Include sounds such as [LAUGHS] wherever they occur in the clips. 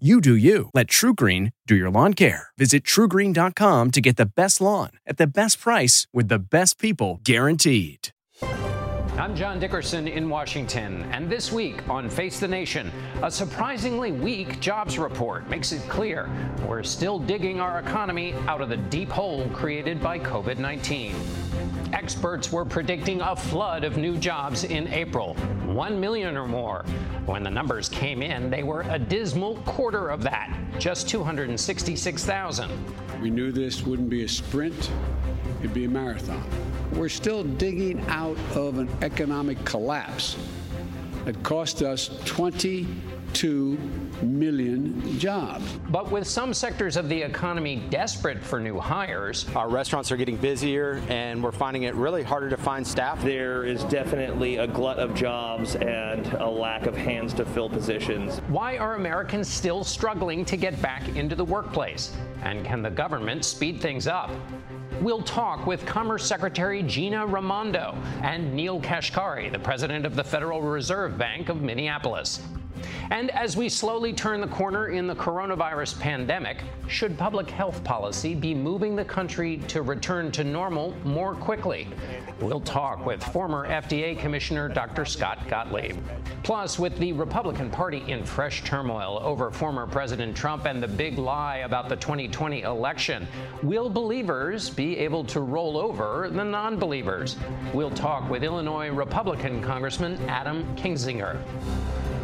You do you. Let TruGreen do your lawn care. Visit trugreen.com to get the best lawn at the best price with the best people guaranteed. I'm John Dickerson in Washington, and this week on Face the Nation, a surprisingly weak jobs report makes it clear we're still digging our economy out of the deep hole created by COVID 19. Experts were predicting a flood of new jobs in April, 1 million or more. When the numbers came in, they were a dismal quarter of that, just 266,000. We knew this wouldn't be a sprint, it'd be a marathon. We're still digging out of an economic collapse that cost us 22 million jobs. But with some sectors of the economy desperate for new hires, our restaurants are getting busier and we're finding it really harder to find staff. There is definitely a glut of jobs and a lack of hands to fill positions. Why are Americans still struggling to get back into the workplace? And can the government speed things up? We'll talk with Commerce Secretary Gina Raimondo and Neel Kashkari, the president of the Federal Reserve Bank of Minneapolis. And as we slowly turn the corner in the coronavirus pandemic, should public health policy be moving the country to return to normal more quickly? We'll talk with former FDA Commissioner Dr. Scott Gottlieb. Plus, with the Republican Party in fresh turmoil over former President Trump and the big lie about the 2020 election, will believers be able to roll over the non believers? We'll talk with Illinois Republican Congressman Adam Kinzinger.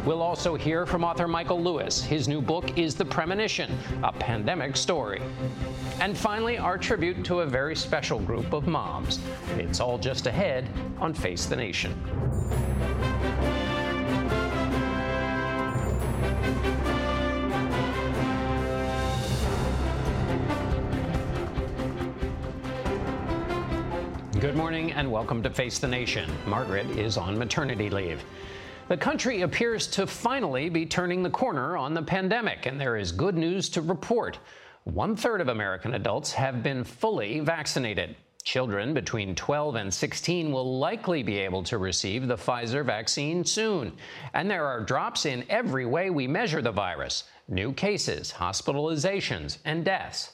We'll also hear from author Michael Lewis. His new book is The Premonition, a pandemic story. And finally, our tribute to a very special group of moms. It's all just ahead on Face the Nation. Good morning and welcome to Face the Nation. Margaret is on maternity leave. The country appears to finally be turning the corner on the pandemic, and there is good news to report. One third of American adults have been fully vaccinated. Children between 12 and 16 will likely be able to receive the Pfizer vaccine soon. And there are drops in every way we measure the virus new cases, hospitalizations, and deaths.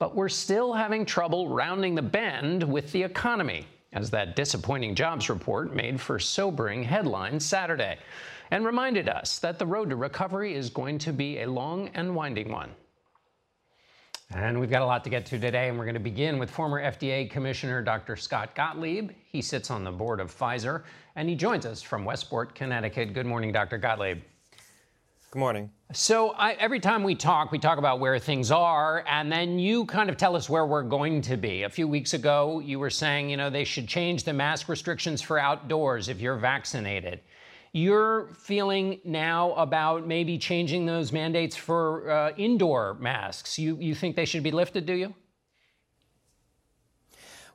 But we're still having trouble rounding the bend with the economy as that disappointing jobs report made for sobering headlines Saturday and reminded us that the road to recovery is going to be a long and winding one. And we've got a lot to get to today, and we're going to begin with former FDA Commissioner Dr. Scott Gottlieb. He sits on the board of Pfizer, and he joins us from Westport, Connecticut. Good morning, Dr. Gottlieb. Good morning. So I, every time we talk, we talk about where things are, and then you kind of tell us where we're going to be. A few weeks ago, you were saying, you know, they should change the mask restrictions for outdoors if you're vaccinated. You're feeling now about maybe changing those mandates for uh, indoor masks. You, you think they should be lifted, do you?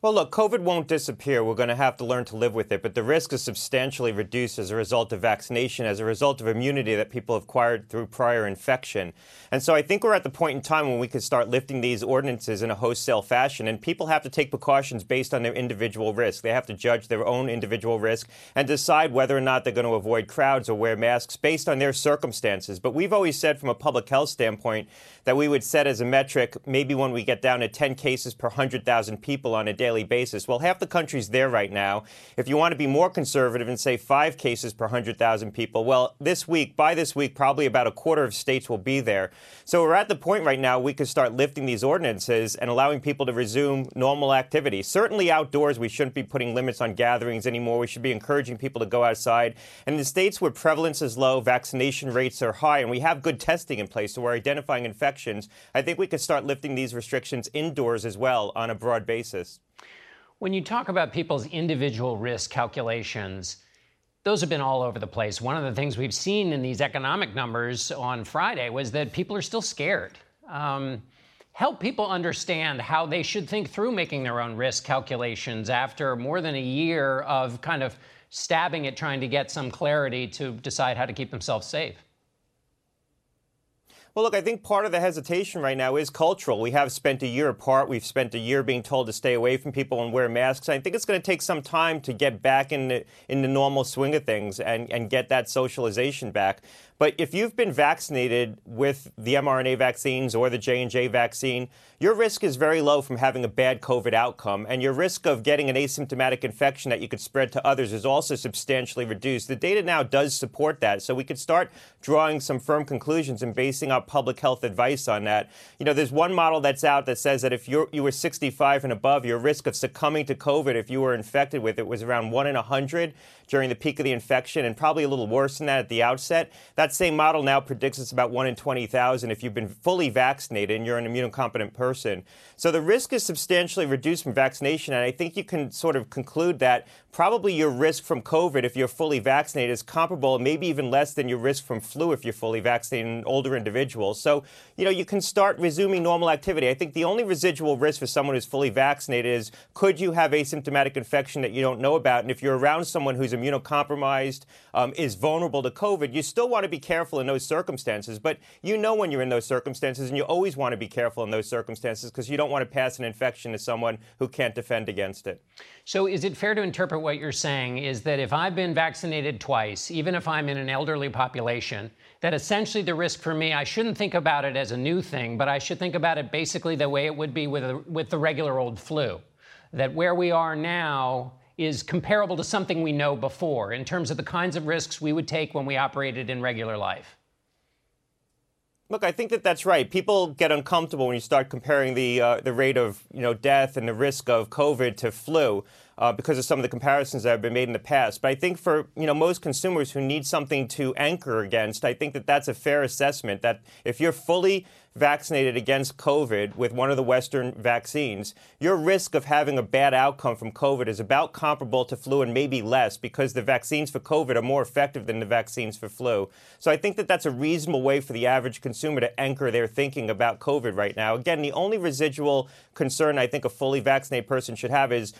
Well, look, COVID won't disappear. We're going to have to learn to live with it, but the risk is substantially reduced as a result of vaccination, as a result of immunity that people have acquired through prior infection. And so I think we're at the point in time when we could start lifting these ordinances in a wholesale fashion, and people have to take precautions based on their individual risk. They have to judge their own individual risk and decide whether or not they're going to avoid crowds or wear masks based on their circumstances. But we've always said from a public health standpoint that we would set as a metric maybe when we get down to 10 cases per 100,000 people on a daily basis. Well, half the country's there right now. If you want to be more conservative and say five cases per 100,000 people, well, this week, by this week, probably about a quarter of states will be there. So we're at the point right now we could start lifting these ordinances and allowing people to resume normal activity. Certainly outdoors, we shouldn't be putting limits on gatherings anymore. We should be encouraging people to go outside. And in states where prevalence is low, vaccination rates are high, and we have good testing in place, so we're identifying infections, I think we could start lifting these restrictions indoors as well on a broad basis. When you talk about people's individual risk calculations, those have been all over the place. One of the things we've seen in these economic numbers on Friday was that people are still scared. Um, help people understand how they should think through making their own risk calculations after more than a year of kind of stabbing at trying to get some clarity to decide how to keep themselves safe. Well, look, I think part of the hesitation right now is cultural. We have spent a year apart. We've spent a year being told to stay away from people and wear masks. I think it's going to take some time to get back in the, in the normal swing of things and, and get that socialization back. But if you've been vaccinated with the mRNA vaccines or the J&J vaccine, your risk is very low from having a bad COVID outcome, and your risk of getting an asymptomatic infection that you could spread to others is also substantially reduced. The data now does support that, so we could start drawing some firm conclusions and basing our public health advice on that. You know, there's one model that's out that says that if you were 65 and above, your risk of succumbing to COVID if you were infected with it was around 1 in 100 during the peak of the infection and probably a little worse than that at the outset. That same model now predicts it's about 1 in 20,000 if you've been fully vaccinated and you're an immunocompetent person. So the risk is substantially reduced from vaccination, and I think you can sort of conclude that probably your risk from COVID, if you're fully vaccinated, is comparable, maybe even less than your risk from flu if you're fully vaccinated in older individuals. So, you know, you can start resuming normal activity. I think the only residual risk for someone who's fully vaccinated is could you have asymptomatic infection that you don't know about? And if you're around someone who's immunocompromised, um, is vulnerable to COVID, you still want to be careful in those circumstances. But you know when you're in those circumstances, and you always want to be careful in those circumstances because you don't want to pass an infection to someone who can't defend against it. So, is it fair to interpret what you're saying is that if I've been vaccinated twice, even if I'm in an elderly population, that essentially the risk for me, I shouldn't think about it as a new thing, but I should think about it basically the way it would be with, a, with the regular old flu? That where we are now is comparable to something we know before in terms of the kinds of risks we would take when we operated in regular life. Look, I think that that's right. People get uncomfortable when you start comparing the uh, the rate of you know death and the risk of COVID to flu uh, because of some of the comparisons that have been made in the past. But I think for you know most consumers who need something to anchor against, I think that that's a fair assessment. That if you're fully vaccinated against COVID with one of the Western vaccines, your risk of having a bad outcome from COVID is about comparable to flu and maybe less because the vaccines for COVID are more effective than the vaccines for flu. So I think that that's a reasonable way for the average consumer to anchor their thinking about COVID right now. Again, the only residual concern I think a fully vaccinated person should have is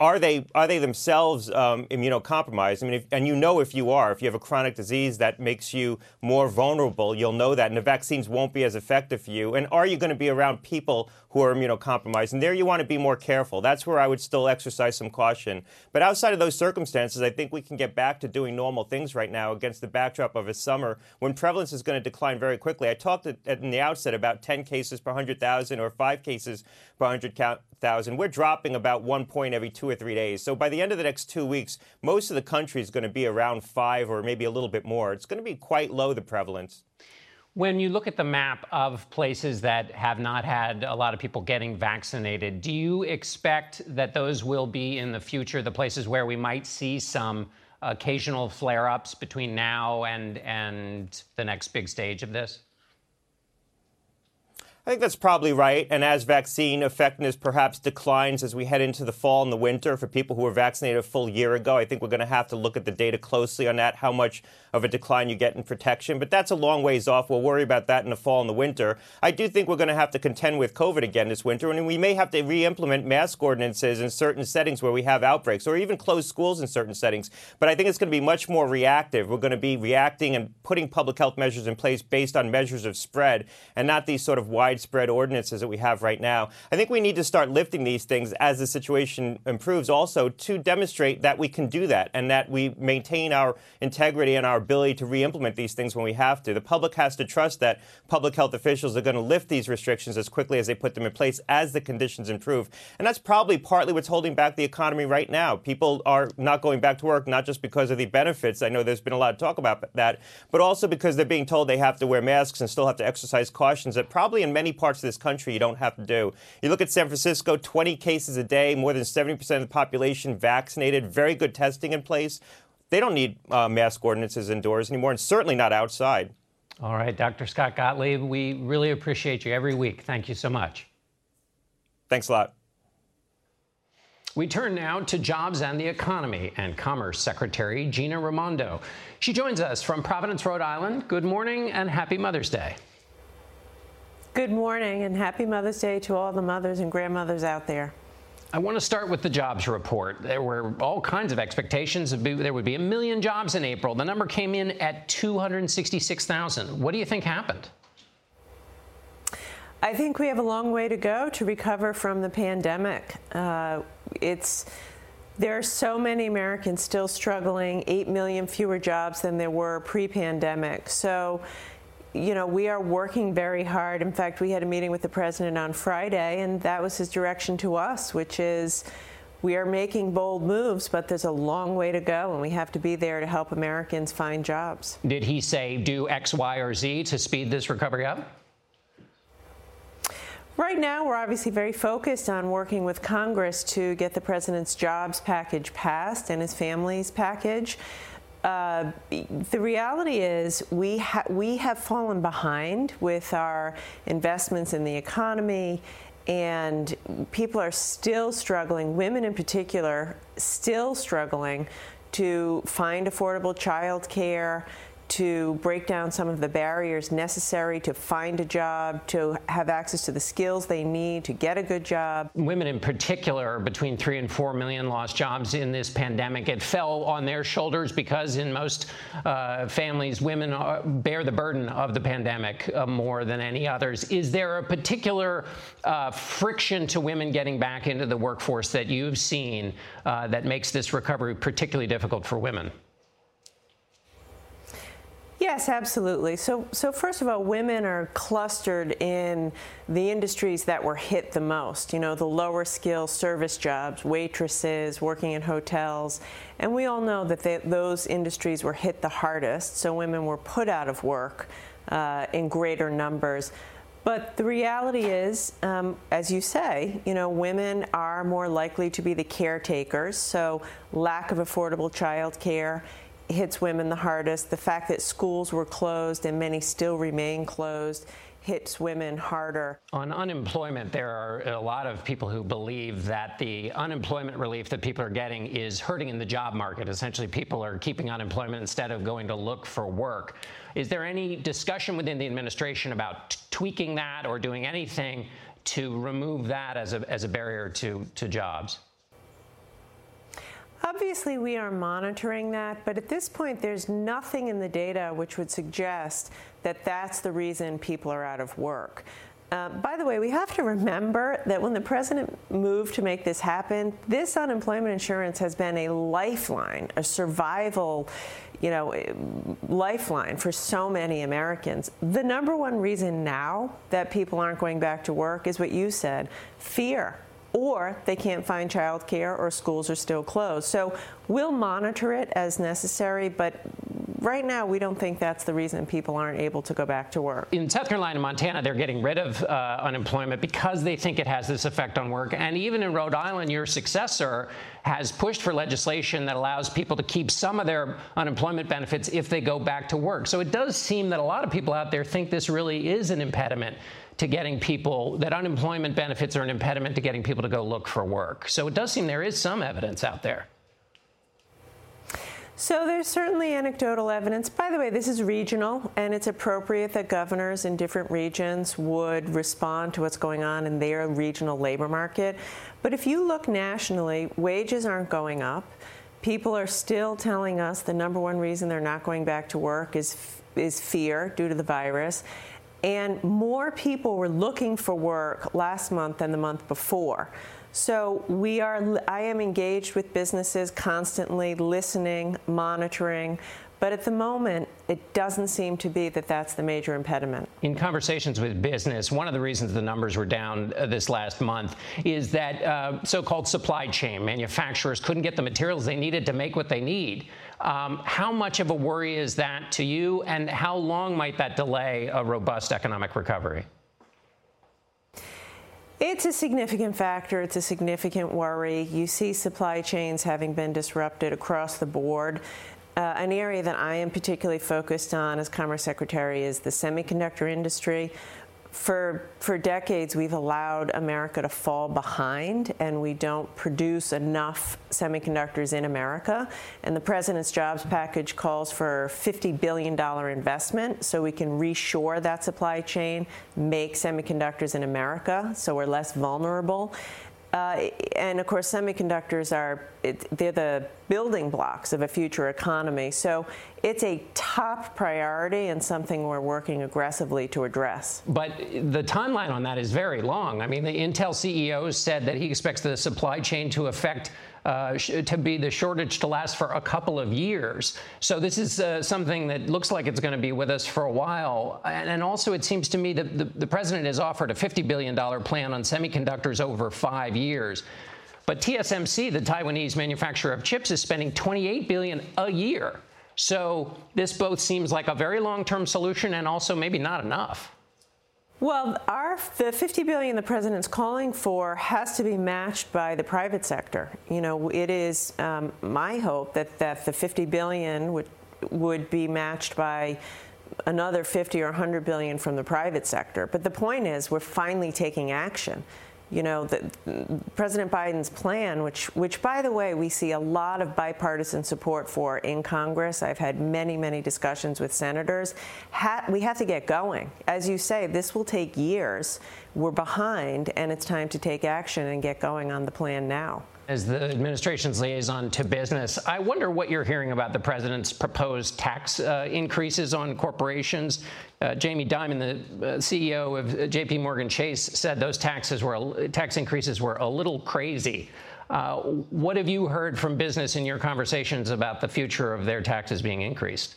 are they are they themselves um, immunocompromised? I mean, if, and you know if you are, if you have a chronic disease that makes you more vulnerable, you'll know that, and the vaccines won't be as effective for you. And are you going to be around people who are immunocompromised? And there, you want to be more careful. That's where I would still exercise some caution. But outside of those circumstances, I think we can get back to doing normal things right now against the backdrop of a summer when prevalence is going to decline very quickly. I talked at, at, in the outset about 10 cases per 100,000 or five cases per 100,000. We're dropping about one point every two or three days. So by the end of the next two weeks, most of the country is going to be around five or maybe a little bit more. It's going to be quite low, the prevalence. When you look at the map of places that have not had a lot of people getting vaccinated, do you expect that those will be in the future the places where we might see some occasional flare ups between now and, and the next big stage of this? I think that's probably right. And as vaccine effectiveness perhaps declines as we head into the fall and the winter for people who were vaccinated a full year ago, I think we're going to have to look at the data closely on that, how much of a decline you get in protection. But that's a long ways off. We'll worry about that in the fall and the winter. I do think we're going to have to contend with COVID again this winter, and we may have to re implement mask ordinances in certain settings where we have outbreaks or even close schools in certain settings. But I think it's going to be much more reactive. We're going to be reacting and putting public health measures in place based on measures of spread and not these sort of wide widespread ordinances that we have right now. I think we need to start lifting these things as the situation improves also to demonstrate that we can do that and that we maintain our integrity and our ability to re-implement these things when we have to. The public has to trust that public health officials are going to lift these restrictions as quickly as they put them in place as the conditions improve. And that's probably partly what's holding back the economy right now. People are not going back to work not just because of the benefits. I know there's been a lot of talk about that, but also because they're being told they have to wear masks and still have to exercise cautions that probably in many parts of this country you don't have to do. You look at San Francisco, 20 cases a day, more than 70% of the population vaccinated, very good testing in place. They don't need uh, mask ordinances indoors anymore, and certainly not outside. All right, Dr. Scott Gottlieb, we really appreciate you every week. Thank you so much. Thanks a lot. We turn now to jobs and the economy and Commerce Secretary Gina Raimondo. She joins us from Providence, Rhode Island. Good morning and happy Mother's Day. Good morning and happy Mother's Day to all the mothers and grandmothers out there. I want to start with the jobs report. There were all kinds of expectations. There would be a million jobs in April. The number came in at 266,000. What do you think happened? I think we have a long way to go to recover from the pandemic. Uh, it's there are so many Americans still struggling, 8 million fewer jobs than there were pre pandemic. So, you know, we are working very hard. In fact, we had a meeting with the president on Friday, and that was his direction to us, which is we are making bold moves, but there's a long way to go, and we have to be there to help Americans find jobs. Did he say do X, Y, or Z to speed this recovery up? Right now, we're obviously very focused on working with Congress to get the president's jobs package passed and his family's package. Uh, the reality is we ha- we have fallen behind with our investments in the economy and people are still struggling. Women in particular still struggling to find affordable child care to break down some of the barriers necessary to find a job, to have access to the skills they need to get a good job. Women in particular, between three and four million lost jobs in this pandemic. It fell on their shoulders because in most uh, families, women are, bear the burden of the pandemic uh, more than any others. Is there a particular uh, friction to women getting back into the workforce that you've seen uh, that makes this recovery particularly difficult for women? Yes, absolutely. So, so first of all, women are clustered in the industries that were hit the most. You know, the lower skill service jobs, waitresses, working in hotels, and we all know that they, those industries were hit the hardest. So women were put out of work uh, in greater numbers. But the reality is, um, as you say, you know, women are more likely to be the caretakers. So lack of affordable child care hits women the hardest. The fact that schools were closed and many still remain closed hits women harder. On unemployment, there are a lot of people who believe that the unemployment relief that people are getting is hurting in the job market. Essentially, people are keeping unemployment instead of going to look for work. Is there any discussion within the administration about tweaking that or doing anything to remove that as a, as a barrier to, to jobs? Obviously, we are monitoring that, but at this point, there's nothing in the data which would suggest that that's the reason people are out of work. Uh, by the way, we have to remember that when the president moved to make this happen, this unemployment insurance has been a lifeline, a survival, you know, lifeline for so many Americans. The number one reason now that people aren't going back to work is what you said fear or they can't find childcare or schools are still closed. So we'll monitor it as necessary, but right now we don't think that's the reason people aren't able to go back to work. In South Carolina and Montana, they're getting rid of uh, unemployment because they think it has this effect on work. And even in Rhode Island, your successor has pushed for legislation that allows people to keep some of their unemployment benefits if they go back to work. So it does seem that a lot of people out there think this really is an impediment to getting people, that unemployment benefits are an impediment to getting people to go look for work. So it does seem there is some evidence out there. So there's certainly anecdotal evidence. By the way, this is regional, and it's appropriate that governors in different regions would respond to what's going on in their regional labor market. But if you look nationally, wages aren't going up. People are still telling us the number one reason they're not going back to work is is fear due to the virus. And more people were looking for work last month than the month before. So we are I am engaged with businesses constantly listening, monitoring, but at the moment, it doesn't seem to be that that's the major impediment. In conversations with business, one of the reasons the numbers were down uh, this last month is that uh, so called supply chain manufacturers couldn't get the materials they needed to make what they need. Um, how much of a worry is that to you, and how long might that delay a robust economic recovery? It's a significant factor. It's a significant worry. You see supply chains having been disrupted across the board. Uh, an area that I am particularly focused on as Commerce Secretary is the semiconductor industry. For for decades we've allowed America to fall behind and we don't produce enough semiconductors in America. And the president's jobs package calls for 50 billion dollar investment so we can reshore that supply chain make semiconductors in America so we're less vulnerable uh, and of course, semiconductors are it, they're the building blocks of a future economy. So it's a top priority and something we're working aggressively to address. But the timeline on that is very long. I mean, the Intel CEO said that he expects the supply chain to affect uh, to be the shortage to last for a couple of years. So this is uh, something that looks like it's going to be with us for a while. And, also, it seems to me that the, the president has offered a $50 billion plan on semiconductors over five years. But TSMC, the Taiwanese manufacturer of chips, is spending 28 billion a year. So this both seems like a very long-term solution and also maybe not enough. Well, our the 50 billion the president's calling for has to be matched by the private sector. You know, it is um, my hope that that the 50 billion would would be matched by another 50 or 100 billion from the private sector. But the point is, we're finally taking action you know, the, President Biden's plan, which, which, by the way, we see a lot of bipartisan support for in Congress. I've had many, many discussions with senators. Ha- we have to get going. As you say, this will take years. We're behind, and it's time to take action and get going on the plan now as the administration's liaison to business. I wonder what you're hearing about the president's proposed tax uh, increases on corporations. Uh, Jamie Dimon, the uh, CEO of uh, J.P. Morgan Chase, said those taxes were tax increases were a little crazy. Uh, what have you heard from business in your conversations about the future of their taxes being increased?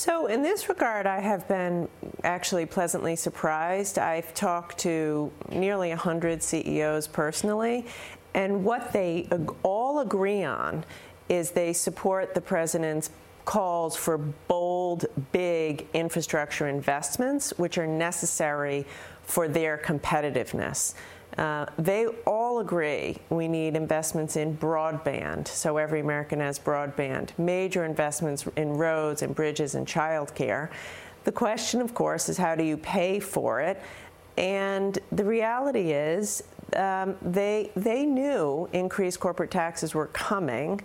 So, in this regard, I have been actually pleasantly surprised. I've talked to nearly 100 CEOs personally, and what they all agree on is they support the president's calls for bold, big infrastructure investments, which are necessary for their competitiveness. Uh, they all agree we need investments in broadband, so every American has broadband, major investments in roads and bridges and childcare. The question, of course, is how do you pay for it? And the reality is, um, they, they knew increased corporate taxes were coming.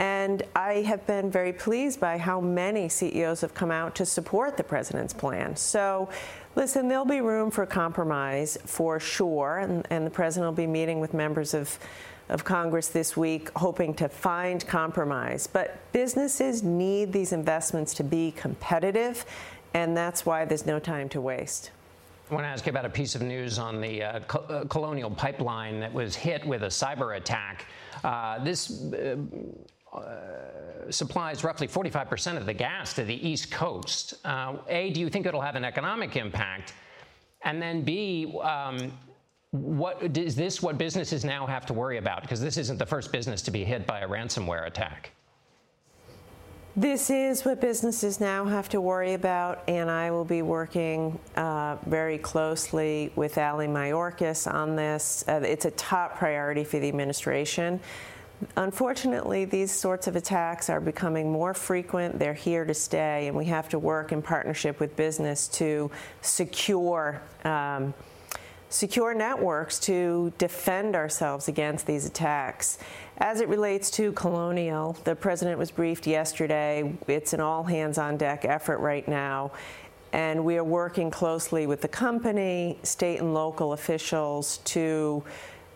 And I have been very pleased by how many CEOs have come out to support the president's plan. So Listen, there'll be room for compromise for sure, and, and the president will be meeting with members of of Congress this week, hoping to find compromise. But businesses need these investments to be competitive, and that's why there's no time to waste. I want to ask you about a piece of news on the uh, Co- uh, Colonial Pipeline that was hit with a cyber attack. Uh, this uh, supplies roughly 45% of the gas to the East Coast. Uh, a, do you think it'll have an economic impact? And then B, um, what is this what businesses now have to worry about? Because this isn't the first business to be hit by a ransomware attack. This is what businesses now have to worry about, and I will be working uh, very closely with Ali Mayorkas on this. Uh, it's a top priority for the administration. Unfortunately, these sorts of attacks are becoming more frequent. They're here to stay, and we have to work in partnership with business to secure. Um, secure networks to defend ourselves against these attacks. As it relates to Colonial, the president was briefed yesterday. It's an all hands on deck effort right now. And we are working closely with the company, state and local officials to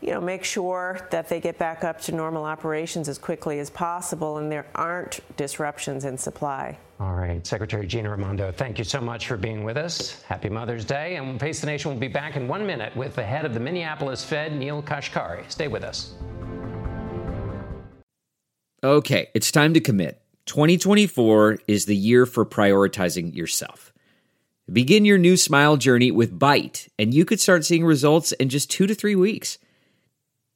you know, make sure that they get back up to normal operations as quickly as possible and there aren't disruptions in supply. All right, Secretary Gina Raimondo, thank you so much for being with us. Happy Mother's Day. And Face the Nation will be back in one minute with the head of the Minneapolis Fed, Neel Kashkari. Stay with us. Okay, it's time to commit. 2024 is the year for prioritizing yourself. Begin your new smile journey with Byte, and you could start seeing results in just two to three weeks.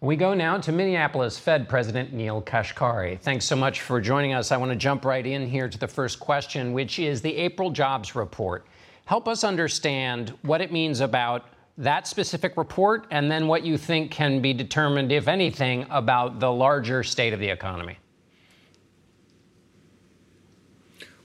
We go now to Minneapolis Fed President Neel Kashkari. Thanks so much for joining us. I want to jump right in here to the first question, which is the April jobs report. Help us understand what it means about that specific report and then what you think can be determined, if anything, about the larger state of the economy.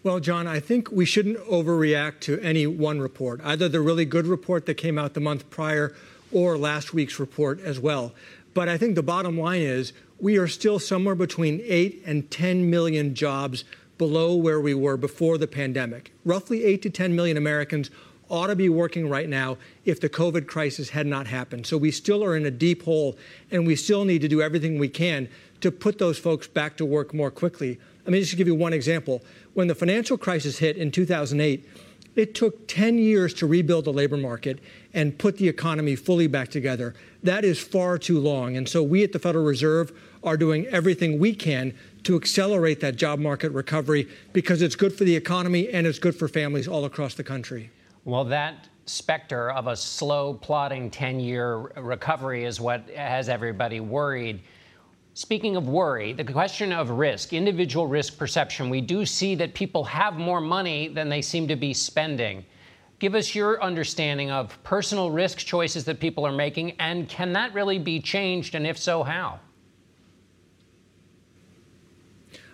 Well, John, I think we shouldn't overreact to any one report, either the really good report that came out the month prior or last week's report as well. But I think the bottom line is we are still somewhere between 8 and 10 million jobs below where we were before the pandemic. Roughly 8 to 10 million Americans ought to be working right now if the COVID crisis had not happened. So we still are in a deep hole, and we still need to do everything we can to put those folks back to work more quickly. I mean, just to give you one example. When the financial crisis hit in 2008, it took 10 years to rebuild the labor market and put the economy fully back together. That is far too long. And so we at the Federal Reserve are doing everything we can to accelerate that job market recovery because it's good for the economy and it's good for families all across the country. Well, that specter of a slow, plodding 10 year recovery is what has everybody worried. Speaking of worry, the question of risk, individual risk perception, we do see that people have more money than they seem to be spending. Give us your understanding of personal risk choices that people are making, and can that really be changed? And if so, how?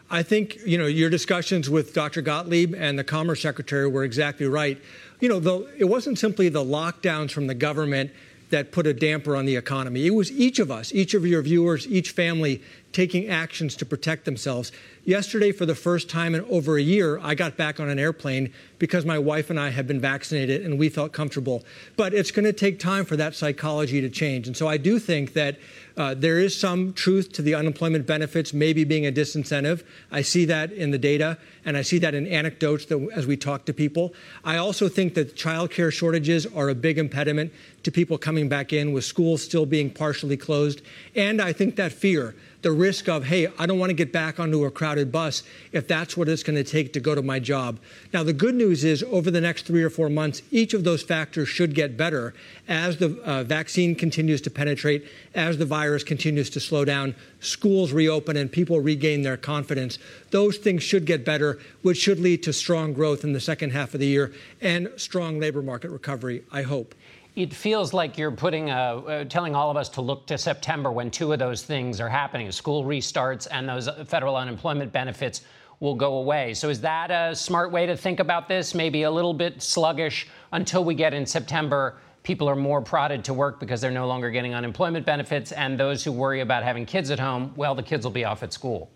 I think you know your discussions with Dr. Gottlieb and the Commerce Secretary were exactly right. You know, the, it wasn't simply the lockdowns from the government that put a damper on the economy. It was each of us, each of your viewers, each family taking actions to protect themselves. Yesterday, for the first time in over a year, I got back on an airplane because my wife and I had been vaccinated and we felt comfortable. But it's going to take time for that psychology to change. And so I do think that uh, there is some truth to the unemployment benefits maybe being a disincentive. I see that in the data, and I see that in anecdotes that, as we talk to people. I also think that childcare shortages are a big impediment to people coming back in, with schools still being partially closed. And I think that fear the risk of, hey, I don't want to get back onto a crowded bus if that's what it's going to take to go to my job. Now, the good news is over the next three or four months, each of those factors should get better as the uh, vaccine continues to penetrate, as the virus continues to slow down, schools reopen, and people regain their confidence. Those things should get better, which should lead to strong growth in the second half of the year and strong labor market recovery, I hope it feels like you're putting a, uh, telling all of us to look to September when two of those things are happening school restarts and those federal unemployment benefits will go away. So, is that a smart way to think about this? Maybe a little bit sluggish until we get in September. People are more prodded to work because they're no longer getting unemployment benefits. And those who worry about having kids at home, well, the kids will be off at school.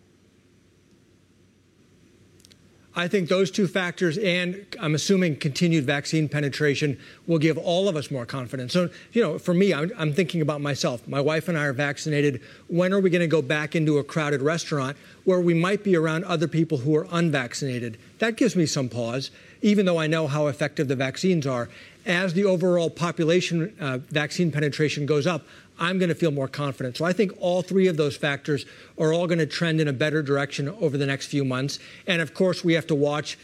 I think those two factors and I'm assuming continued vaccine penetration will give all of us more confidence. So, you know, for me, I'm, I'm thinking about myself. My wife and I are vaccinated. When are we going to go back into a crowded restaurant where we might be around other people who are unvaccinated? That gives me some pause, even though I know how effective the vaccines are. As the overall population uh, vaccine penetration goes up, I'm going to feel more confident. So I think all three of those factors are all going to trend in a better direction over the next few months. And of course, we have to watch.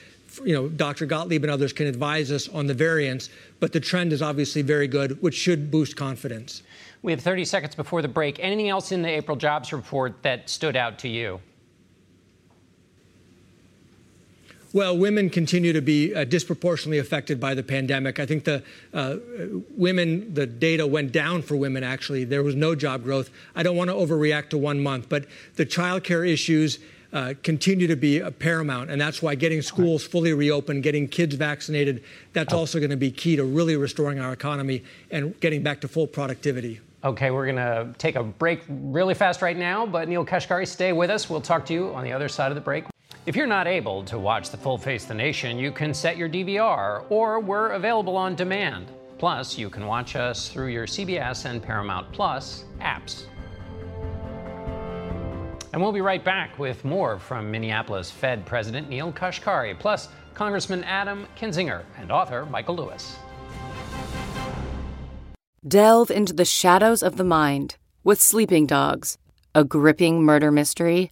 You know, Dr. Gottlieb and others can advise us on the variants, but the trend is obviously very good, which should boost confidence. We have 30 seconds before the break. Anything else in the April jobs report that stood out to you? Well, women continue to be uh, disproportionately affected by the pandemic. I think the uh, women, the data went down for women, actually. There was no job growth. I don't want to overreact to one month, but the child care issues uh, continue to be paramount. And that's why getting schools fully reopened, getting kids vaccinated, that's also going to be key to really restoring our economy and getting back to full productivity. Okay, we're going to take a break really fast right now, but Neel Kashkari, stay with us. We'll talk to you on the other side of the break. If you're not able to watch the full Face the Nation, you can set your DVR, or we're available on demand. Plus, you can watch us through your CBS and Paramount Plus apps. And we'll be right back with more from Minneapolis Fed President Neel Kashkari, plus Congressman Adam Kinzinger and author Michael Lewis. Delve into the shadows of the mind with Sleeping Dogs, a gripping murder mystery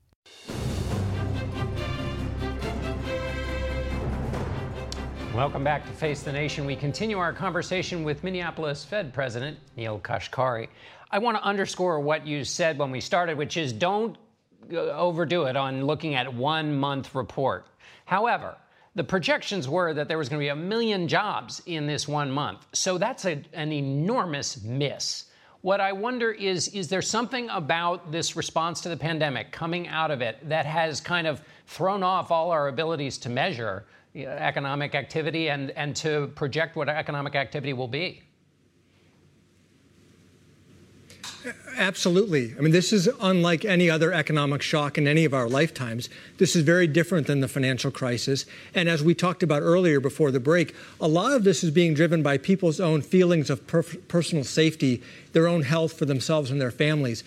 Welcome back to Face the Nation. We continue our conversation with Minneapolis Fed President Neel Kashkari. I want to underscore what you said when we started, which is don't overdo it on looking at one month report. However, the projections were that there was going to be a million jobs in this one month. So that's a, an enormous miss. What I wonder is is there something about this response to the pandemic coming out of it that has kind of thrown off all our abilities to measure economic activity and, and to project what economic activity will be? Absolutely. I mean, this is unlike any other economic shock in any of our lifetimes. This is very different than the financial crisis. And as we talked about earlier before the break, a lot of this is being driven by people's own feelings of per- personal safety, their own health for themselves and their families.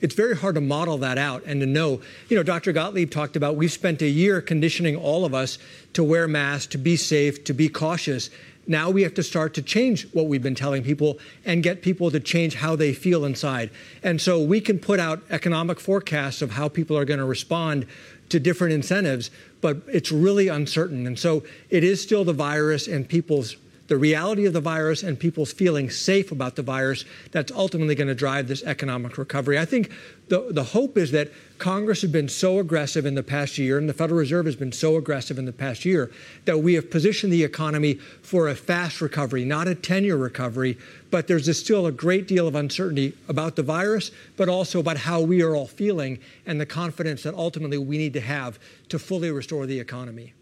It's very hard to model that out and to know. You know, Dr. Gottlieb talked about we've spent a year conditioning all of us to wear masks, to be safe, to be cautious. Now we have to start to change what we've been telling people and get people to change how they feel inside. And so we can put out economic forecasts of how people are going to respond to different incentives, but it's really uncertain. And so it is still the virus and people's the reality of the virus and people's feeling safe about the virus that's ultimately going to drive this economic recovery. I think the, the hope is that Congress has been so aggressive in the past year, and the Federal Reserve has been so aggressive in the past year, that we have positioned the economy for a fast recovery, not a 10 year recovery. But there's still a great deal of uncertainty about the virus, but also about how we are all feeling and the confidence that ultimately we need to have to fully restore the economy.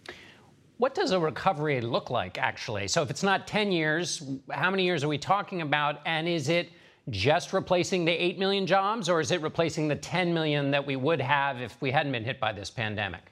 What does a recovery look like, actually? So, if it's not 10 years, how many years are we talking about? And is it just replacing the 8 million jobs, or is it replacing the 10 million that we would have if we hadn't been hit by this pandemic?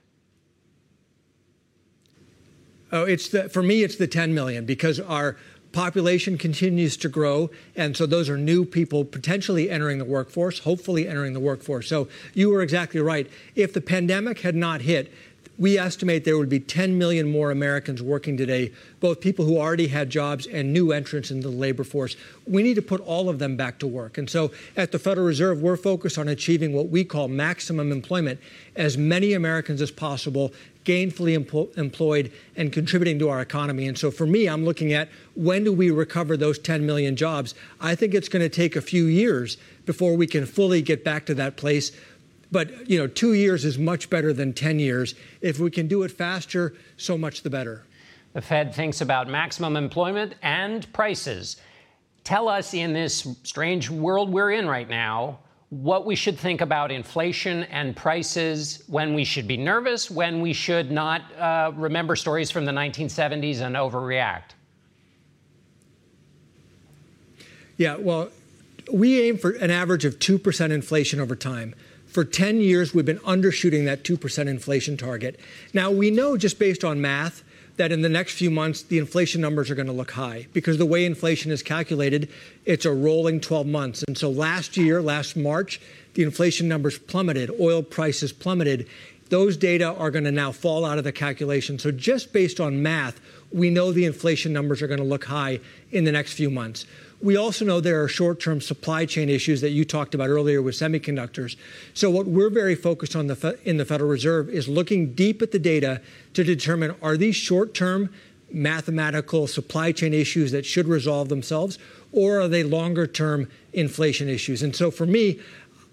Oh, it's the, for me, it's the 10 million because our population continues to grow. And so those are new people potentially entering the workforce, hopefully entering the workforce. So you were exactly right. If the pandemic had not hit, we estimate there would be 10 million more Americans working today, both people who already had jobs and new entrants into the labor force. We need to put all of them back to work. And so at the Federal Reserve, we're focused on achieving what we call maximum employment, as many Americans as possible gainfully employed and contributing to our economy. And so for me, I'm looking at when do we recover those 10 million jobs? I think it's going to take a few years before we can fully get back to that place. But you know, two years is much better than 10 years. If we can do it faster, so much the better. The Fed thinks about maximum employment and prices. Tell us in this strange world we're in right now what we should think about inflation and prices, when we should be nervous, when we should not uh, remember stories from the 1970s and overreact. Yeah, well, we aim for an average of 2% inflation over time. For 10 years, we've been undershooting that 2% inflation target. Now, we know just based on math that in the next few months, the inflation numbers are going to look high because the way inflation is calculated, it's a rolling 12 months. And so last year, last March, the inflation numbers plummeted, oil prices plummeted. Those data are going to now fall out of the calculation. So just based on math, we know the inflation numbers are going to look high in the next few months. We also know there are short term supply chain issues that you talked about earlier with semiconductors. So, what we're very focused on the, in the Federal Reserve is looking deep at the data to determine are these short term mathematical supply chain issues that should resolve themselves, or are they longer term inflation issues? And so, for me,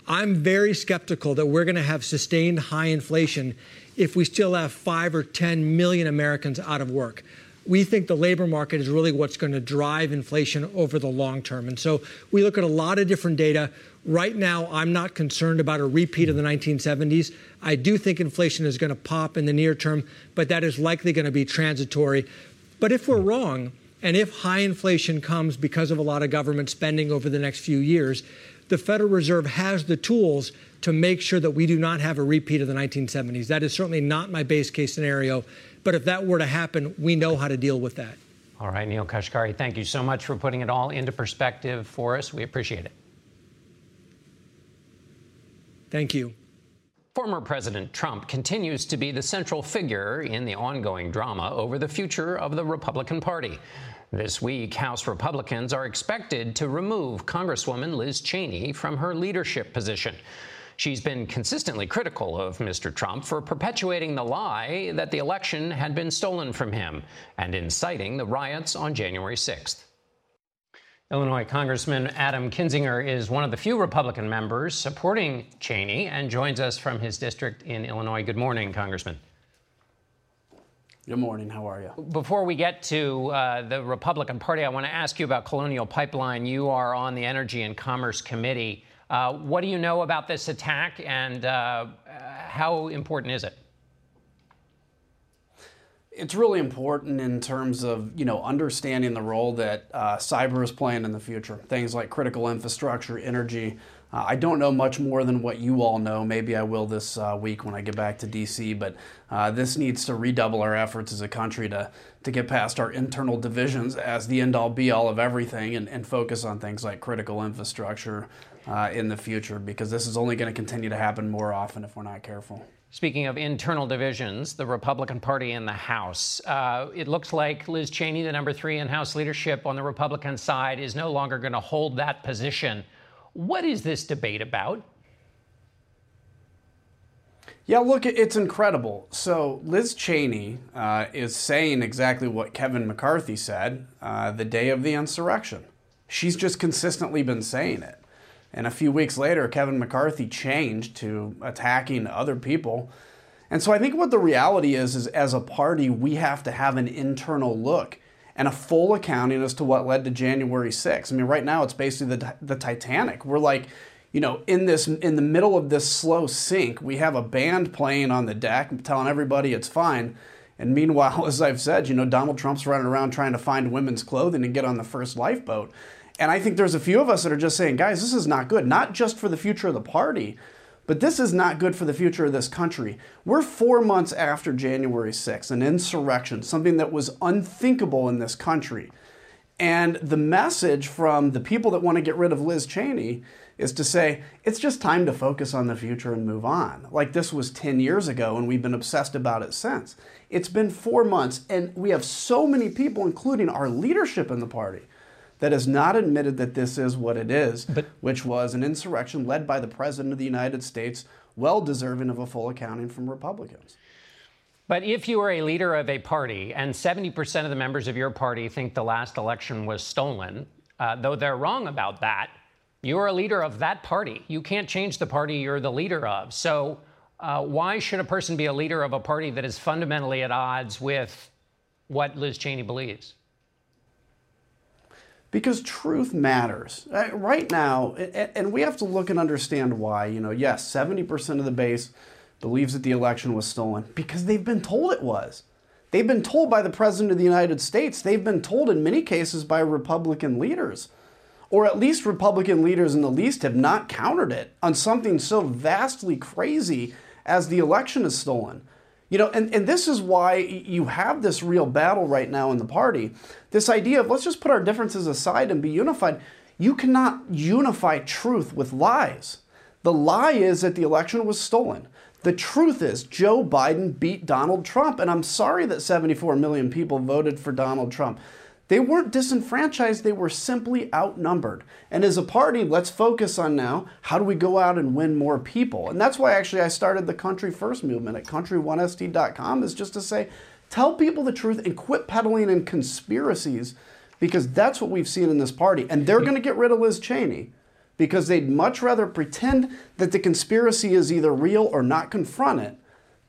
I'm very skeptical that we're going to have sustained high inflation if we still have five or 10 million Americans out of work we think the labor market is really what's going to drive inflation over the long term. And so we look at a lot of different data. Right now, I'm not concerned about a repeat of the 1970s. I do think inflation is going to pop in the near term, but that is likely going to be transitory. But if we're wrong, and if high inflation comes because of a lot of government spending over the next few years, the Federal Reserve has the tools to make sure that we do not have a repeat of the 1970s. That is certainly not my base case scenario. But if that were to happen, we know how to deal with that. All right, Neel Kashkari, thank you so much for putting it all into perspective for us. We appreciate it. Thank you. Former President Trump continues to be the central figure in the ongoing drama over the future of the Republican Party. This week, House Republicans are expected to remove Congresswoman Liz Cheney from her leadership position. She's been consistently critical of Mr. Trump for perpetuating the lie that the election had been stolen from him and inciting the riots on January 6th. Illinois Congressman Adam Kinzinger is one of the few Republican members supporting Cheney and joins us from his district in Illinois. Good morning, Congressman. Good morning. How are you? Before we get to uh, the Republican Party, I want to ask you about Colonial Pipeline. You are on the Energy and Commerce Committee. Uh, what do you know about this attack, and uh, how important is it? It's really important in terms of you know understanding the role that uh, cyber is playing in the future. Things like critical infrastructure, energy. Uh, I don't know much more than what you all know. Maybe I will this uh, week when I get back to DC. But uh, this needs to redouble our efforts as a country to to get past our internal divisions as the end all be all of everything and, and focus on things like critical infrastructure, uh, in the future because this is only going to continue to happen more often if we're not careful. Speaking of internal divisions, the Republican Party in the House, uh, it looks like Liz Cheney, the number three in House leadership on the Republican side, is no longer going to hold that position. What is this debate about? Yeah, look, it's incredible. So Liz Cheney uh, is saying exactly what Kevin McCarthy said uh, the day of the insurrection. She's just consistently been saying it. And a few weeks later, Kevin McCarthy changed to attacking other people. And so I think what the reality is is as a party, we have to have an internal look and a full accounting as to what led to January 6th. I mean, right now it's basically the, the Titanic. We're like, you know, in this in the middle of this slow sink, we have a band playing on the deck telling everybody it's fine. And meanwhile, [LAUGHS] as I've said, you know, Donald Trump's running around trying to find women's clothing and get on the first lifeboat. And I think there's a few of us that are just saying, guys, this is not good, not just for the future of the party, but this is not good for the future of this country. We're four months after January 6th, an insurrection, something that was unthinkable in this country. And the message from the people that want to get rid of Liz Cheney is to say, it's just time to focus on the future and move on. Like this was 10 years ago, and we've been obsessed about it since. It's been four months, and we have so many people, including our leadership in the party, that has not admitted that this is what it is, but, which was an insurrection led by the President of the United States, well deserving of a full accounting from Republicans. But if you are a leader of a party and 70% of the members of your party think the last election was stolen, uh, though they're wrong about that, you're a leader of that party. You can't change the party you're the leader of. So, uh, why should a person be a leader of a party that is fundamentally at odds with what Liz Cheney believes? Because truth matters. Uh, right now and we have to look and understand why you know yes 70% of the base believes that the election was stolen because they've been told it was. They've been told by the president of the united states. They've been told in many cases by republican leaders or at least republican leaders in the least have not countered it on something so vastly crazy as the election is stolen you know, and, and this is why you have this real battle right now in the party. This idea of let's just put our differences aside and be unified. You cannot unify truth with lies. The lie is that the election was stolen. The truth is Joe Biden beat Donald Trump, and I'm sorry that 74 million people voted for Donald Trump. They weren't disenfranchised, they were simply outnumbered. And as a party, let's focus on now how do we go out and win more people? And that's why actually I started the Country First movement at country1st.com is just to say, tell people the truth and quit peddling in conspiracies because that's what we've seen in this party. And they're going to get rid of Liz Cheney because they'd much rather pretend that the conspiracy is either real or not confront it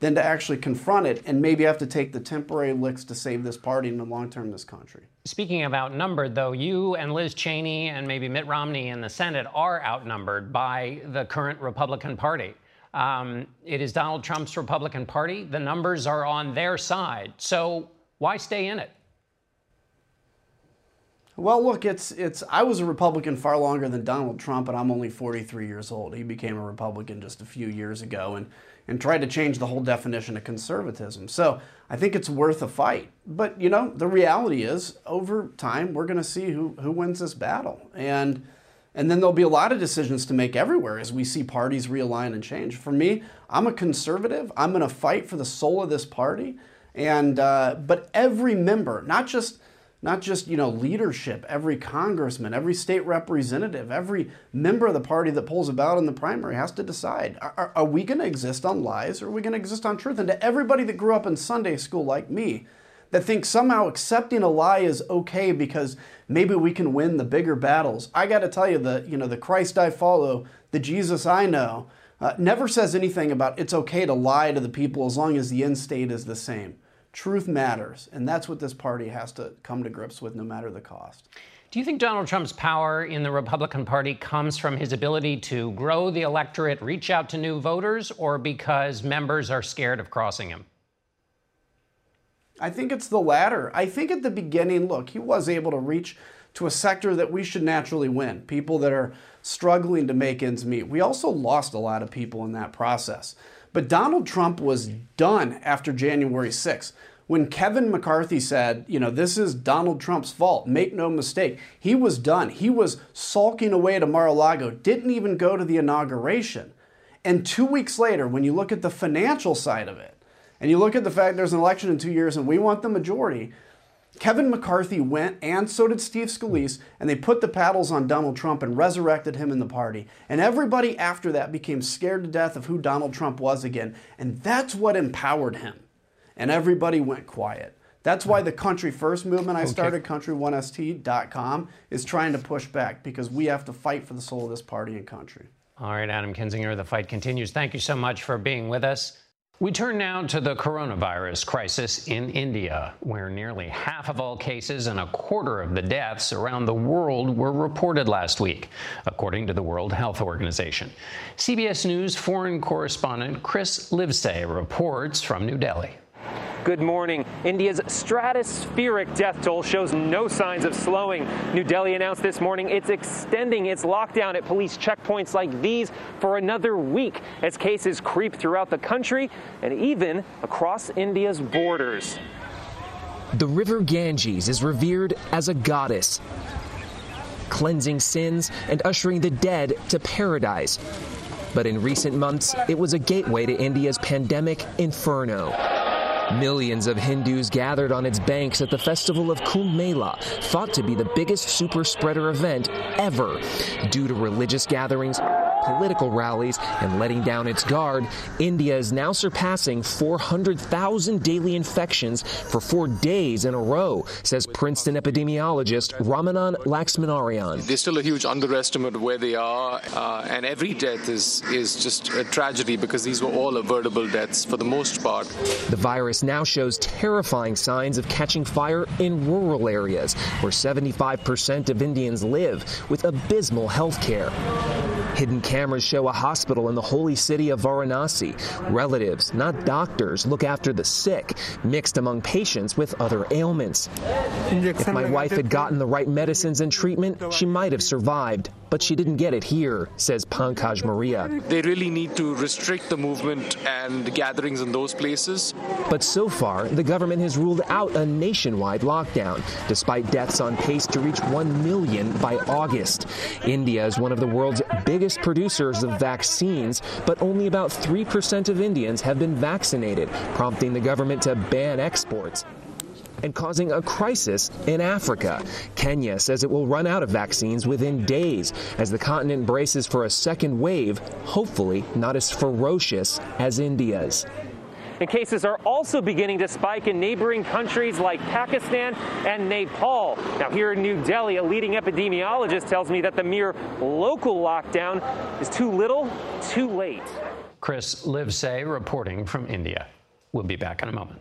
than to actually confront it and maybe have to take the temporary licks to save this party in the long term this country. Speaking of outnumbered, though, you and Liz Cheney and maybe Mitt Romney in the Senate are outnumbered by the current Republican Party. Um, it is Donald Trump's Republican Party. The numbers are on their side. So why stay in it? Well, look, it's it's. I was a Republican far longer than Donald Trump, and I'm only 43 years old. He became a Republican just a few years ago, and and tried to change the whole definition of conservatism. So I think it's worth a fight. But you know, the reality is, over time, we're going to see who who wins this battle, and and then there'll be a lot of decisions to make everywhere as we see parties realign and change. For me, I'm a conservative. I'm going to fight for the soul of this party, and uh, but every member, not just not just you know leadership every congressman every state representative every member of the party that pulls a ballot in the primary has to decide are, are we going to exist on lies or are we going to exist on truth? And to everybody that grew up in sunday school like me that thinks somehow accepting a lie is okay because maybe we can win the bigger battles i got to tell you the you know the christ i follow the jesus i know uh, never says anything about it's okay to lie to the people as long as the end state is the same Truth matters, and that's what this party has to come to grips with, no matter the cost. Do you think Donald Trump's power in the Republican Party comes from his ability to grow the electorate, reach out to new voters, or because members are scared of crossing him? I think it's the latter. I think at the beginning, look, he was able to reach to a sector that we should naturally win people that are struggling to make ends meet. We also lost a lot of people in that process. But Donald Trump was mm-hmm. done after January 6th. When Kevin McCarthy said, you know, this is Donald Trump's fault, make no mistake, he was done. He was sulking away to Mar a Lago, didn't even go to the inauguration. And two weeks later, when you look at the financial side of it, and you look at the fact there's an election in two years and we want the majority, Kevin McCarthy went, and so did Steve Scalise, and they put the paddles on Donald Trump and resurrected him in the party. And everybody after that became scared to death of who Donald Trump was again. And that's what empowered him. And everybody went quiet. That's why the Country First movement I started, country1st.com, is trying to push back because we have to fight for the soul of this party and country. All right, Adam Kinzinger, the fight continues. Thank you so much for being with us. We turn now to the coronavirus crisis in India, where nearly half of all cases and a quarter of the deaths around the world were reported last week, according to the World Health Organization. CBS News foreign correspondent Chris Livesay reports from New Delhi. Good morning. India's stratospheric death toll shows no signs of slowing. New Delhi announced this morning it's extending its lockdown at police checkpoints like these for another week as cases creep throughout the country and even across India's borders. The river Ganges is revered as a goddess, cleansing sins and ushering the dead to paradise. But in recent months, it was a gateway to India's pandemic inferno. Millions of Hindus gathered on its banks at the festival of Kumbh Mela, thought to be the biggest super spreader event ever. Due to religious gatherings, political rallies, and letting down its guard, India is now surpassing 400,000 daily infections for four days in a row, says Princeton epidemiologist Ramanan Laxminarayan. There's still a huge underestimate of where they are, uh, and every death is, is just a tragedy because these were all avoidable deaths for the most part. The virus now shows terrifying signs of catching fire in rural areas where 75% of Indians live with abysmal health care. Hidden cameras show a hospital in the holy city of Varanasi. Relatives, not doctors, look after the sick, mixed among patients with other ailments. If my wife had gotten the right medicines and treatment, she might have survived, but she didn't get it here, says Pankaj Maria. They really need to restrict the movement and gatherings in those places. But so far, the government has ruled out a nationwide lockdown, despite deaths on pace to reach 1 million by August. India is one of the world's biggest producers of vaccines, but only about 3% of Indians have been vaccinated, prompting the government to ban exports and causing a crisis in Africa. Kenya says it will run out of vaccines within days as the continent braces for a second wave, hopefully not as ferocious as India's. And cases are also beginning to spike in neighboring countries like Pakistan and Nepal. Now, here in New Delhi, a leading epidemiologist tells me that the mere local lockdown is too little, too late. Chris Livesay reporting from India. We'll be back in a moment.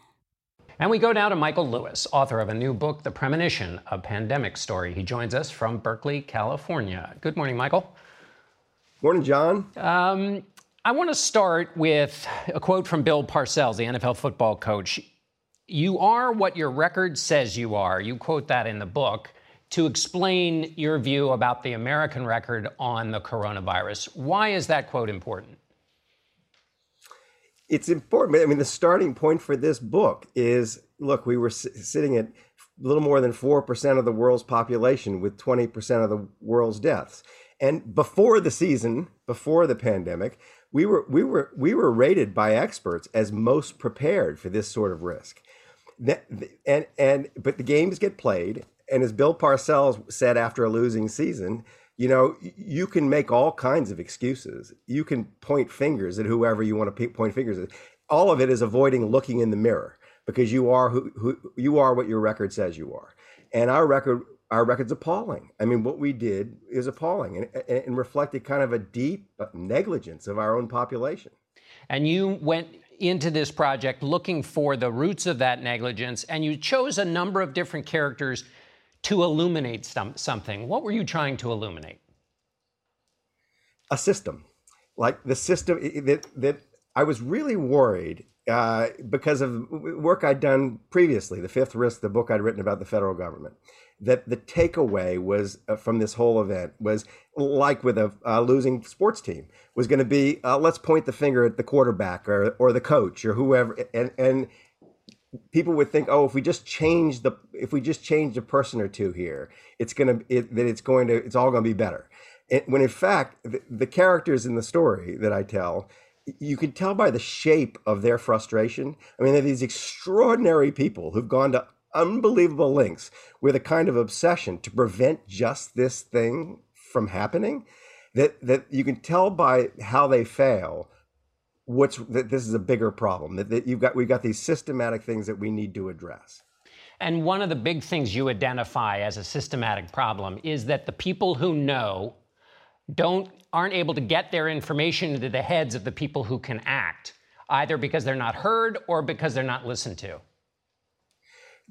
And we go now to Michael Lewis, author of a new book, The Premonition, a pandemic story. He joins us from Berkeley, California. Good morning, Michael. Morning, John. Um, I want to start with a quote from Bill Parcells, the NFL football coach. You are what your record says you are. You quote that in the book to explain your view about the American record on the coronavirus. Why is that quote important? It's important. I mean, the starting point for this book is look, we were sitting at a little more than 4% of the world's population with 20% of the world's deaths. And before the season, before the pandemic, we were we were we were rated by experts as most prepared for this sort of risk. And and but the games get played, and as Bill Parcells said after a losing season, you know, you can make all kinds of excuses. You can point fingers at whoever you want to point fingers at. All of it is avoiding looking in the mirror because you are who, who you are what your record says you are. And our record our record's appalling. I mean, what we did is appalling and, and reflected kind of a deep uh, negligence of our own population. And you went into this project looking for the roots of that negligence, and you chose a number of different characters to illuminate some, something. What were you trying to illuminate? A system, like the system that that I was really worried uh, because of work I'd done previously, the Fifth Risk, the book I'd written about the federal government that the takeaway was uh, from this whole event was like with a uh, losing sports team was going to be uh, let's point the finger at the quarterback or or the coach or whoever and and people would think oh if we just change the if we just change a person or two here it's to it, that it's going to it's all going to be better it, when in fact the, the characters in the story that I tell you can tell by the shape of their frustration. I mean, they're these extraordinary people who've gone to unbelievable lengths with a kind of obsession to prevent just this thing from happening that that you can tell by how they fail what's that this is a bigger problem that, that you've got we've got these systematic things that we need to address and one of the big things you identify as a systematic problem is that the people who know don't aren't able to get their information into the heads of the people who can act either because they're not heard or because they're not listened to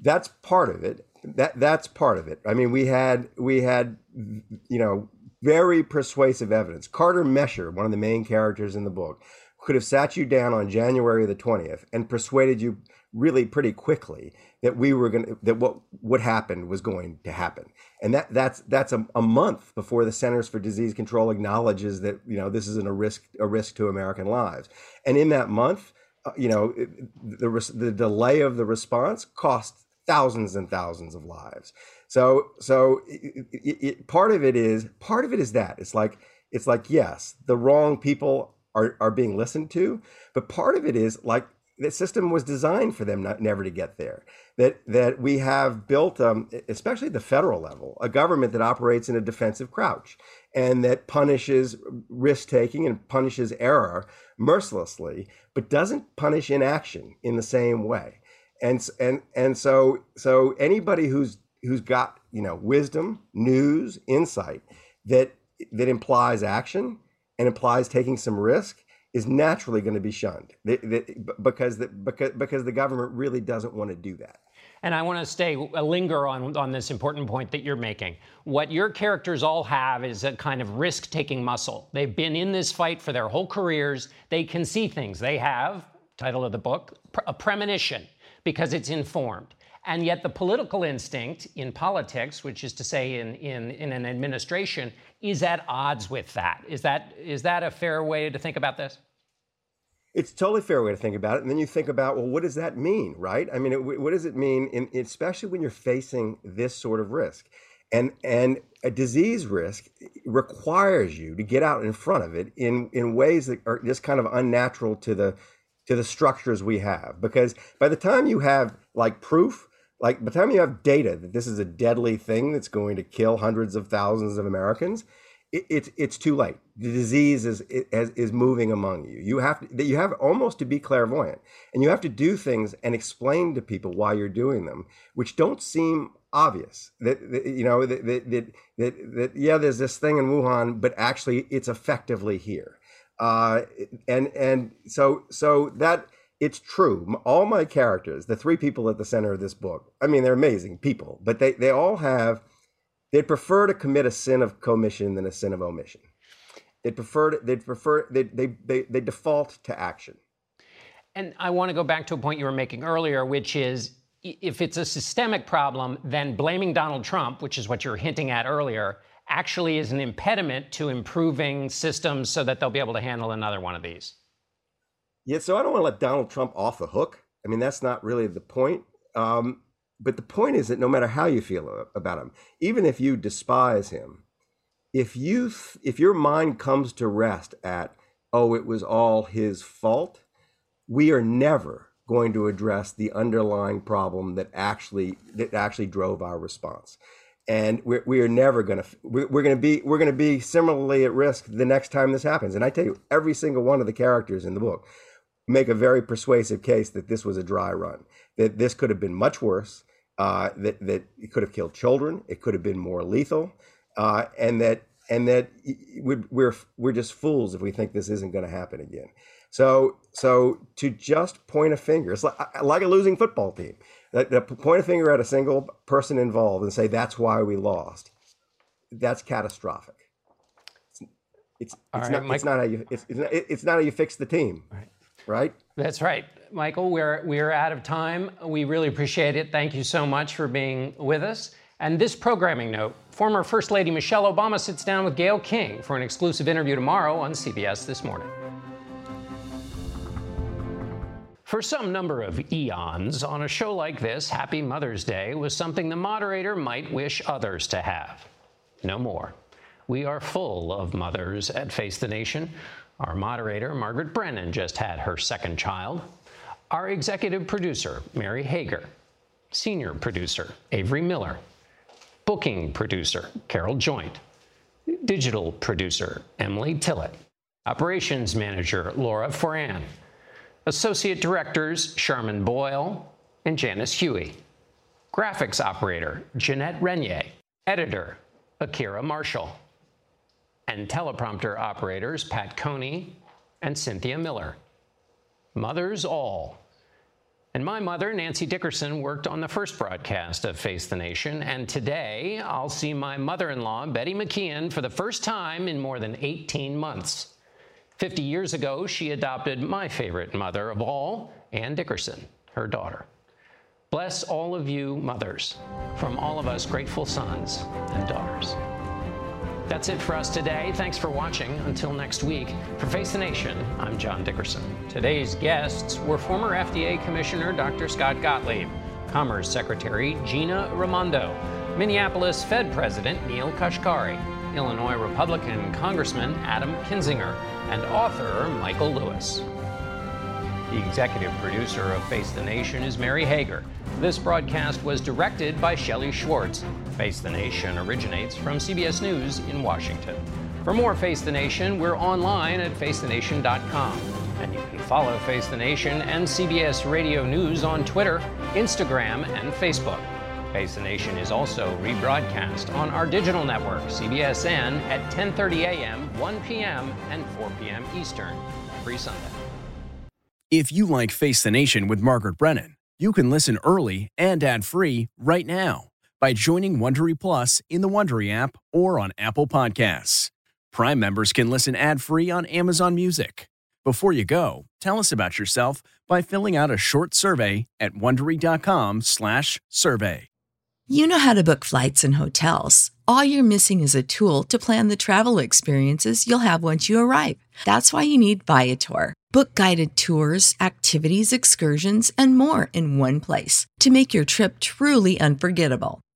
that's part of it. That that's part of it. I mean, we had we had you know very persuasive evidence. Carter Mecher, one of the main characters in the book, could have sat you down on January the 20th and persuaded you really pretty quickly that we were going to that what what happened was going to happen. And that that's that's a, a month before the centers for disease control acknowledges that you know this isn't a risk a risk to american lives. And in that month uh, you know the the delay of the response cost thousands and thousands of lives. So so it, it, part of it is part of it is that. It's like it's like yes, the wrong people are are being listened to, but part of it is like the system was designed for them not, never to get there. That that we have built, um, especially at the federal level, a government that operates in a defensive crouch and that punishes risk taking and punishes error mercilessly, but doesn't punish inaction in the same way and and and so so anybody who's who's got you know wisdom, news, insight that that implies action and implies taking some risk is naturally going to be shunned because the, because because the government really doesn't want to do that. And I want to stay uh, linger on on this important point that you're making. What your characters all have is a kind of risk-taking muscle. They've been in this fight for their whole careers. They can see things. They have title of the book a premonition because it's informed. And yet, the political instinct in politics, which is to say in, in, in an administration, is at odds with that. Is that is that a fair way to think about this? It's a totally fair way to think about it. And then you think about, well, what does that mean, right? I mean, it, what does it mean, in, especially when you're facing this sort of risk? And and a disease risk requires you to get out in front of it in in ways that are just kind of unnatural to the to the structures we have. Because by the time you have like proof, like by the time you have data that this is a deadly thing that's going to kill hundreds of thousands of Americans, it, it's it's too late. The disease is is, is moving among you. You have to you have almost to be clairvoyant, and you have to do things and explain to people why you're doing them, which don't seem obvious. That, that you know that, that that, that yeah, there's this thing in Wuhan, but actually it's effectively here. Uh, and and so so that it's true. All my characters, the three people at the center of this book, I mean, they're amazing people, but they they all have They'd prefer to commit a sin of commission than a sin of omission. They'd prefer to, they'd prefer they, they they they default to action. And I want to go back to a point you were making earlier, which is if it's a systemic problem, then blaming Donald Trump, which is what you were hinting at earlier, actually is an impediment to improving systems so that they'll be able to handle another one of these. Yeah, so I don't want to let Donald Trump off the hook. I mean, that's not really the point. Um, but the point is that no matter how you feel about him, even if you despise him, if you if your mind comes to rest at oh it was all his fault, we are never going to address the underlying problem that actually that actually drove our response and we're, we are never going to we're, we're going to be we're going to be similarly at risk the next time this happens and i tell you every single one of the characters in the book make a very persuasive case that this was a dry run that this could have been much worse uh, that that it could have killed children. It could have been more lethal, uh, and that and that we're we're just fools if we think this isn't going to happen again. So so to just point a finger, it's like, like a losing football team. That, that point a finger at a single person involved and say that's why we lost. That's catastrophic. It's it's, it's, right, not, it's not how you it's, it's, not, it's not how you fix the team, right? That's right. Michael, we're, we're out of time. We really appreciate it. Thank you so much for being with us. And this programming note former First Lady Michelle Obama sits down with Gayle King for an exclusive interview tomorrow on CBS This Morning. For some number of eons, on a show like this, Happy Mother's Day was something the moderator might wish others to have. No more. We are full of mothers at Face the Nation. Our moderator, Margaret Brennan, just had her second child. Our executive producer, Mary Hager. Senior producer, Avery Miller. Booking producer, Carol Joint. Digital producer, Emily Tillett. Operations manager, Laura Foran. Associate directors, Sharman Boyle and Janice Huey. Graphics operator, Jeanette Renier. Editor, Akira Marshall. And teleprompter operators, Pat Coney and Cynthia Miller. Mothers all. And my mother, Nancy Dickerson, worked on the first broadcast of Face the Nation. And today, I'll see my mother in law, Betty McKeon, for the first time in more than 18 months. 50 years ago, she adopted my favorite mother of all, Ann Dickerson, her daughter. Bless all of you mothers, from all of us grateful sons and daughters. That's it for us today. Thanks for watching. Until next week, for Face the Nation, I'm John Dickerson. Today's guests were former FDA Commissioner Dr. Scott Gottlieb, Commerce Secretary Gina Raimondo, Minneapolis Fed President Neel Kashkari, Illinois Republican Congressman Adam Kinzinger, and author Michael Lewis. The executive producer of Face the Nation is Mary Hager. This broadcast was directed by Shelley Schwartz. Face the Nation originates from CBS News in Washington. For more Face the Nation, we're online at facethenation.com. And you can follow Face the Nation and CBS Radio News on Twitter, Instagram, and Facebook. Face the Nation is also rebroadcast on our digital network, CBSN, at 10:30 a.m., 1 p.m., and 4 p.m. Eastern, every Sunday. If you like Face the Nation with Margaret Brennan, you can listen early and ad-free right now by joining Wondery Plus in the Wondery app or on Apple Podcasts. Prime members can listen ad-free on Amazon Music. Before you go, tell us about yourself by filling out a short survey at wondery.com/survey. You know how to book flights and hotels. All you're missing is a tool to plan the travel experiences you'll have once you arrive. That's why you need Viator. Book guided tours, activities, excursions, and more in one place to make your trip truly unforgettable.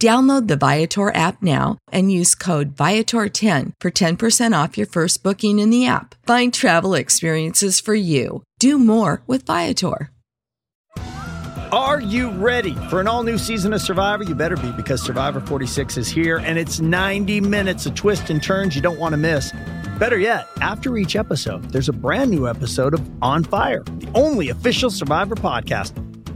Download the Viator app now and use code Viator10 for 10% off your first booking in the app. Find travel experiences for you. Do more with Viator. Are you ready for an all new season of Survivor? You better be because Survivor 46 is here and it's 90 minutes of twists and turns you don't want to miss. Better yet, after each episode, there's a brand new episode of On Fire, the only official Survivor podcast.